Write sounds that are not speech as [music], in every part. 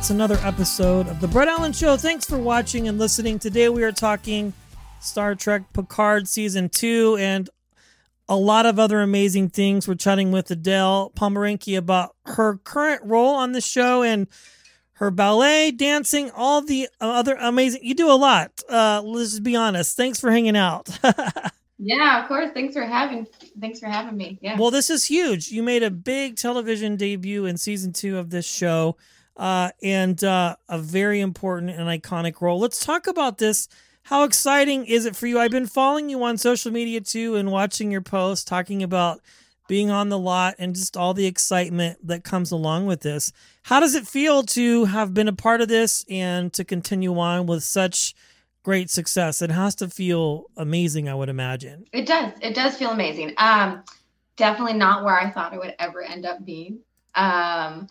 It's another episode of The Brett Allen Show. Thanks for watching and listening. Today we are talking Star Trek Picard Season 2 and a lot of other amazing things. We're chatting with Adele Pomerenke about her current role on the show and her ballet, dancing, all the other amazing. You do a lot. Uh, let's just be honest. Thanks for hanging out. [laughs] Yeah, of course. Thanks for having thanks for having me. Yeah. Well, this is huge. You made a big television debut in season two of this show, uh, and uh, a very important and iconic role. Let's talk about this. How exciting is it for you? I've been following you on social media too and watching your posts talking about being on the lot and just all the excitement that comes along with this. How does it feel to have been a part of this and to continue on with such great success? It has to feel amazing, I would imagine. it does. It does feel amazing. Um definitely not where I thought it would ever end up being. Um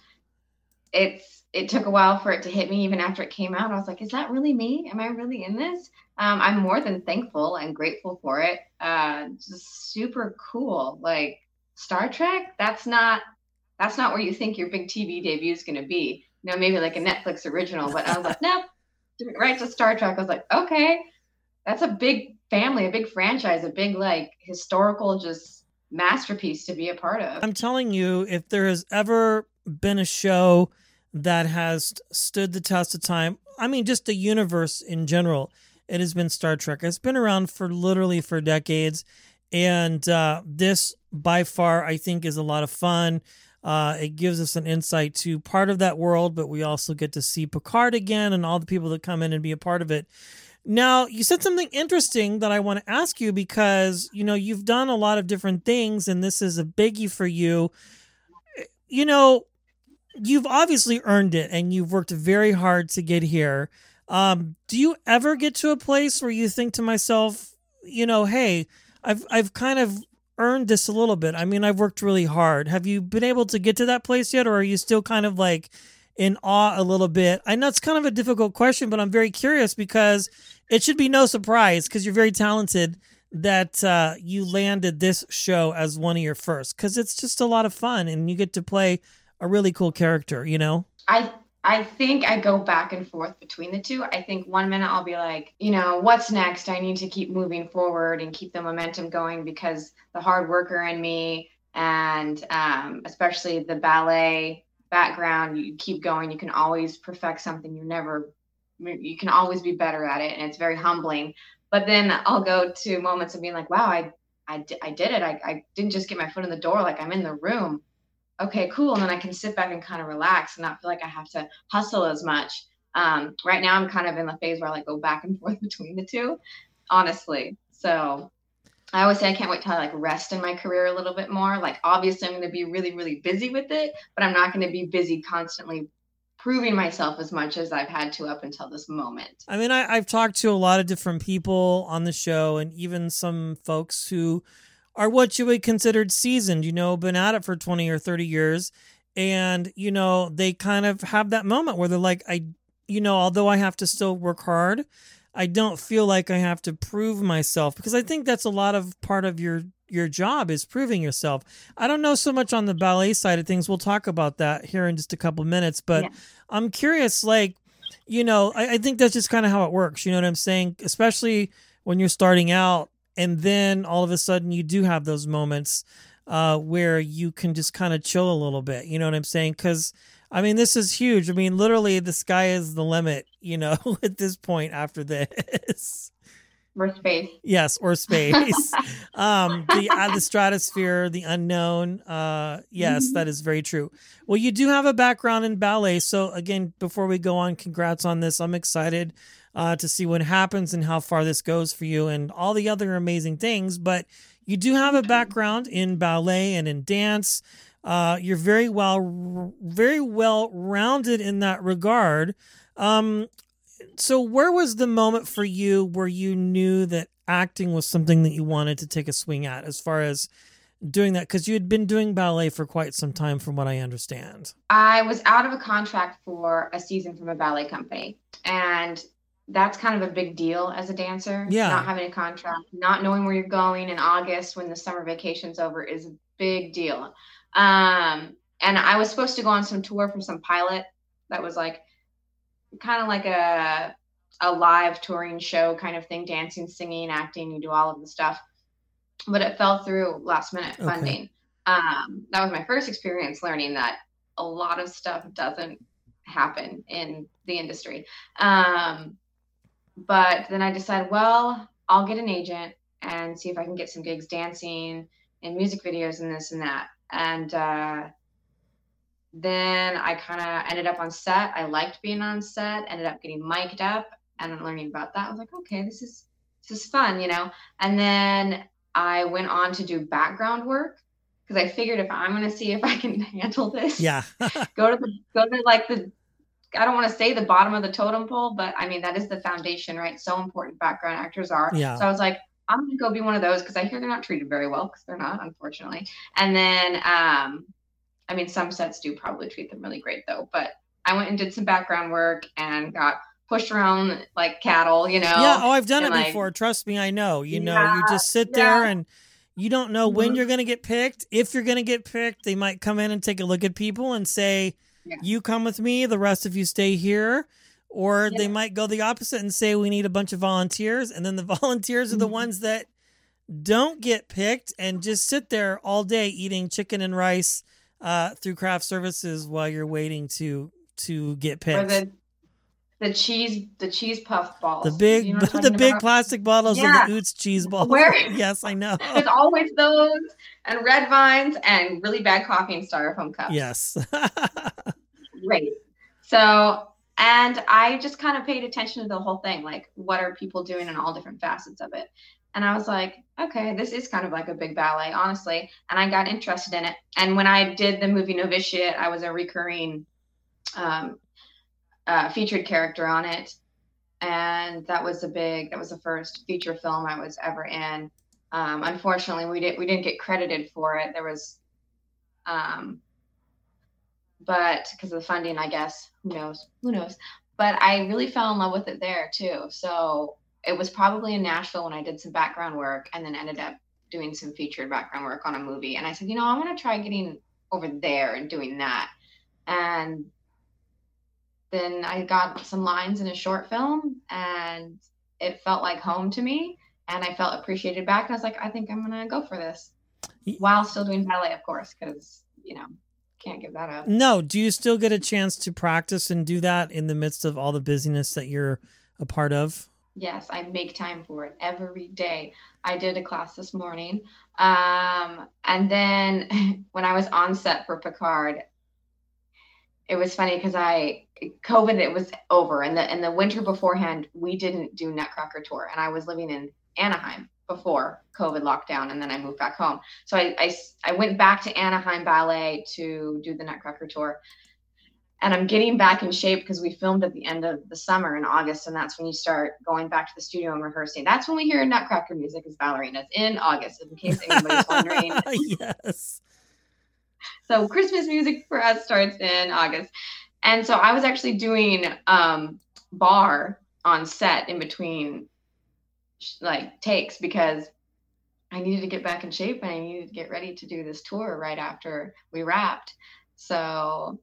it's it took a while for it to hit me even after it came out. I was like, is that really me? Am I really in this? Um, I'm more than thankful and grateful for it. Uh just super cool. Like Star Trek, that's not that's not where you think your big TV debut is gonna be. You know, maybe like a Netflix original, but I was like, nope, right to Star Trek. I was like, okay, that's a big family, a big franchise, a big like historical just masterpiece to be a part of. I'm telling you, if there has ever been a show that has stood the test of time, I mean, just the universe in general, it has been Star Trek. It's been around for literally for decades. And uh, this, by far, I think, is a lot of fun. Uh, it gives us an insight to part of that world, but we also get to see Picard again and all the people that come in and be a part of it. Now, you said something interesting that I want to ask you because, you know, you've done a lot of different things and this is a biggie for you. You know, you've obviously earned it and you've worked very hard to get here. Um, do you ever get to a place where you think to myself, you know, hey, I've I've kind of earned this a little bit. I mean, I've worked really hard. Have you been able to get to that place yet or are you still kind of like in awe a little bit? I know it's kind of a difficult question, but I'm very curious because it should be no surprise because you're very talented that uh, you landed this show as one of your first because it's just a lot of fun and you get to play a really cool character, you know? I I think I go back and forth between the two. I think one minute I'll be like, you know, what's next? I need to keep moving forward and keep the momentum going because the hard worker in me and um, especially the ballet background, you keep going. You can always perfect something. You're never, you can always be better at it. And it's very humbling. But then I'll go to moments of being like, wow, I, I, I did it. I, I didn't just get my foot in the door. Like I'm in the room okay, cool. And then I can sit back and kind of relax and not feel like I have to hustle as much. Um, right now, I'm kind of in the phase where I like go back and [laughs] forth between the two, honestly. So I always say I can't wait till I like rest in my career a little bit more. Like, obviously, I'm going to be really, really busy with it, but I'm not going to be busy constantly proving myself as much as I've had to up until this moment. I mean, I, I've talked to a lot of different people on the show and even some folks who are what you would consider seasoned, you know, been at it for 20 or 30 years. And, you know, they kind of have that moment where they're like, I, you know, although I have to still work hard, I don't feel like I have to prove myself because I think that's a lot of part of your your job is proving yourself. I don't know so much on the ballet side of things. We'll talk about that here in just a couple minutes, but Yeah. I'm curious, like, you know, I, I think that's just kind of how it works. You know what I'm saying? Especially when you're starting out and then all of a sudden you do have those moments uh, where you can just kind of chill a little bit. You know what I'm saying? Because I mean, this is huge. I mean, literally, the sky is the limit. You know, [laughs] at this point after this. Or space. Yes, or space. [laughs] um, the uh, the stratosphere, the unknown. Uh, yes, that is very true. Well, you do have a background in ballet, so again, before we go on, congrats on this. I'm excited uh, to see what happens and how far this goes for you and all the other amazing things. But you do have a background in ballet and in dance. Uh, you're very well, very well rounded in that regard. Um, so, where was the moment for you where you knew that acting was something that you wanted to take a swing at, as far as doing that? Because you had been doing ballet for quite some time, from what I understand. I was out of a contract for a season from a ballet company, and that's kind of a big deal as a dancer. Yeah. Not having a contract, not knowing where you're going in August when the summer vacation's over is a big deal. Um, and I was supposed to go on some tour for some pilot that was like kind of like a a live touring show kind of thing, dancing, singing, acting, you do all of the stuff. But it fell through last minute Okay. funding. Um, that was my first experience learning that a lot of stuff doesn't happen in the industry. Um, but then I decided, well, I'll get an agent and see if I can get some gigs dancing and music videos and this and that. And uh, then I kind of ended up on set. I liked being on set, ended up getting mic'd up and learning about that. I was like, okay, this is this is fun, you know. And then I went on to do background work because I figured if I'm going to see if I can [laughs] handle this, Yeah. go to the go to like the I don't want to say the bottom of the totem pole, but I mean that is the foundation, right? So important background actors are. Yeah. So I was like, I'm gonna go be one of those because I hear they're not treated very well because they're not, unfortunately. And then um I mean some sets do probably treat them really great though, but I went and did some background work and got pushed around like cattle, you know. Yeah. Oh, I've done and, it like- before. Trust me, I know. You know, you just sit there and you don't know when Mhm. you're going to get picked. If you're going to get picked, they might come in and take a look at people and say, Yeah. "You come with me. The rest of you stay here." Or they might go the opposite and say, "We need a bunch of volunteers," and then the [laughs] volunteers are the Mhm. ones that don't get picked and just sit there all day eating chicken and rice uh, through craft services while you're waiting to to get or picked. the the cheese the cheese puff balls. The big, You know [laughs] the talking big about? plastic bottles Yeah. of the Utz cheese balls. Where- [laughs] Yes, I know. There's always those and red vines and really bad coffee and styrofoam cups. yes. Great. So, and I just kind of paid attention to the whole thing. Like, what are people doing in all different facets of it? And I was like, okay, this is kind of like a big ballet, honestly. And I got interested in it. And when I did the movie Novitiate, I was a recurring um, uh, featured character on it. And that was a big, that was the first feature film I was ever in. Um, unfortunately, we didn't we didn't get credited for it. There was, um, but because of the funding, I guess who knows, who knows. But I really fell in love with it there too. So it was probably in Nashville when I did some background work, and then ended up doing some featured background work on a movie. And I said, you know, I'm going to try getting over there and doing that. And then I got some lines in a short film, and it felt like home to me and I felt appreciated back. And I was like, I think I'm gonna go for this while still doing ballet, of course, because you know can't give that up. no, do you still get a chance to practice and do that in the midst of all the busyness that you're a part of? Yes, I make time for it every day. I did a class this morning, um, and then [laughs] when I was on set for Picard, it was funny because I COVID it was over, and the and the winter beforehand we didn't do Nutcracker tour, and I was living in Anaheim before COVID lockdown, and then I moved back home. So I, I, I went back to Anaheim Ballet to do the Nutcracker tour. And I'm getting back in shape because we filmed at the end of the summer in August, and that's when you start going back to the studio and rehearsing. That's when we hear Nutcracker music as ballerinas in August, in case anybody's [laughs] wondering. yes. So Christmas music for us starts in August. And so I was actually doing um barre on set in between like takes because I needed to get back in shape and I needed to get ready to do this tour right after we wrapped. So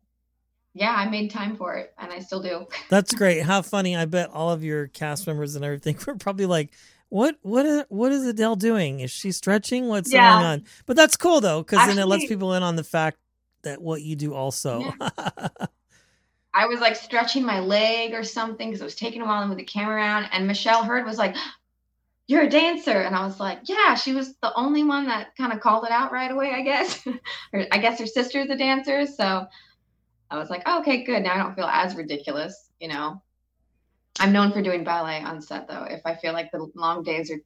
yeah, I made time for it and I still do. [laughs] That's great. How funny. I bet all of your cast members and everything [laughs] were probably like, what what is what is Adele doing? Is she stretching? What's Yeah. going on? But that's cool though, because then it lets people in on the fact that what you do also. [laughs] I was like stretching my leg or something because it was taking a while move the camera around. And Michelle Hurd was like, You're a dancer. And I was like, Yeah, she was the only one that kind of called it out right away, I guess. [laughs] or I guess her sister's a dancer. So I was like, oh, Okay, good. Now I don't feel as ridiculous, you know. I'm known for doing ballet on set though. If I feel like the long days are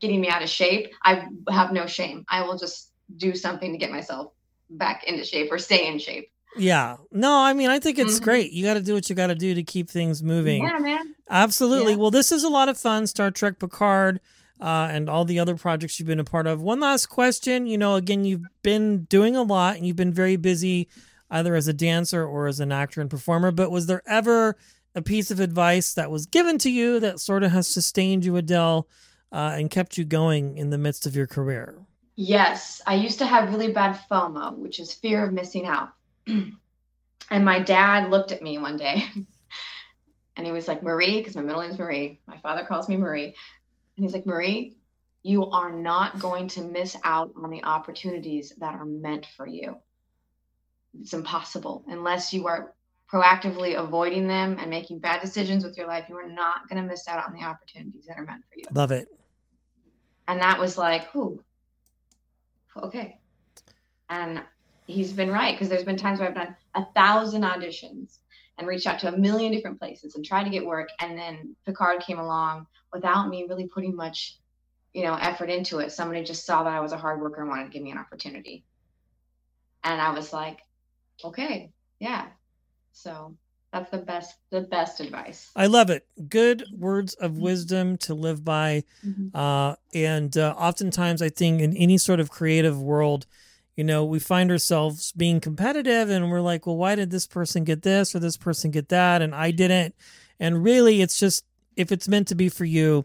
getting me out of shape, I have no shame. I will just do something to get myself back into shape or stay in shape. Yeah. No, I mean, I think it's Mhm. great. You got to do what you got to do to keep things moving. Yeah, man. Absolutely. Yeah. Well, this is a lot of fun. Star Trek Picard uh, and all the other projects you've been a part of. One last question. You know, again, you've been doing a lot and you've been very busy either as a dancer or as an actor and performer. But was there ever a piece of advice that was given to you that sort of has sustained you, Adele, uh, and kept you going in the midst of your career? Yes, I used to have really bad FOMO, which is fear of missing out. [clears throat] and my dad looked at me one day [laughs] and he was like, Marie, because my middle name is Marie. My father calls me Marie. And he's like, Marie, you are not going to miss out on the opportunities that are meant for you. It's impossible unless you are proactively avoiding them and making bad decisions with your life. You are not going to miss out on the opportunities that are meant for you. Love it. And that was like, ooh, okay. And he's been right because there's been times where I've done a thousand auditions and reached out to a million different places and tried to get work. And then Picard came along without me really putting much, you know, effort into it. Somebody just saw that I was a hard worker and wanted to give me an opportunity. And I was like, okay, yeah. So that's the best, the best advice. I love it. Good words of wisdom to live by. Uh, and uh, oftentimes, I think in any sort of creative world, you know, we find ourselves being competitive and we're like, well, why did this person get this or this person get that? And I didn't. And really, it's just if it's meant to be for you,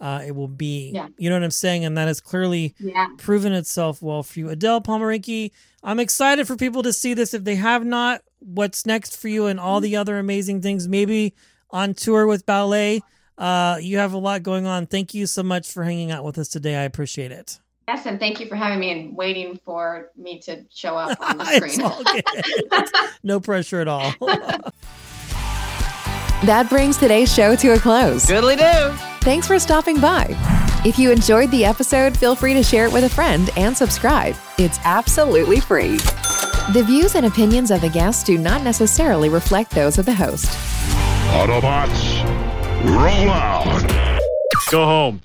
uh, it will be. Yeah. You know what I'm saying? And that has clearly Yeah. proven itself well for you. Adele Pomerenke, I'm excited for people to see this. If they have not, what's next for you and all the other amazing things, maybe on tour with ballet. Uh, you have a lot going on. Thank you so much for hanging out with us today. I appreciate it. Yes, and thank you for having me and waiting for me to show up on the [laughs] It's screen. all good. no pressure at all. [laughs] That brings today's show to a close. Goodly do. Thanks for stopping by. If you enjoyed the episode, feel free to share it with a friend and subscribe. It's absolutely free. The views and opinions of the guests do not necessarily reflect those of the host. Autobots, roll out. Go home.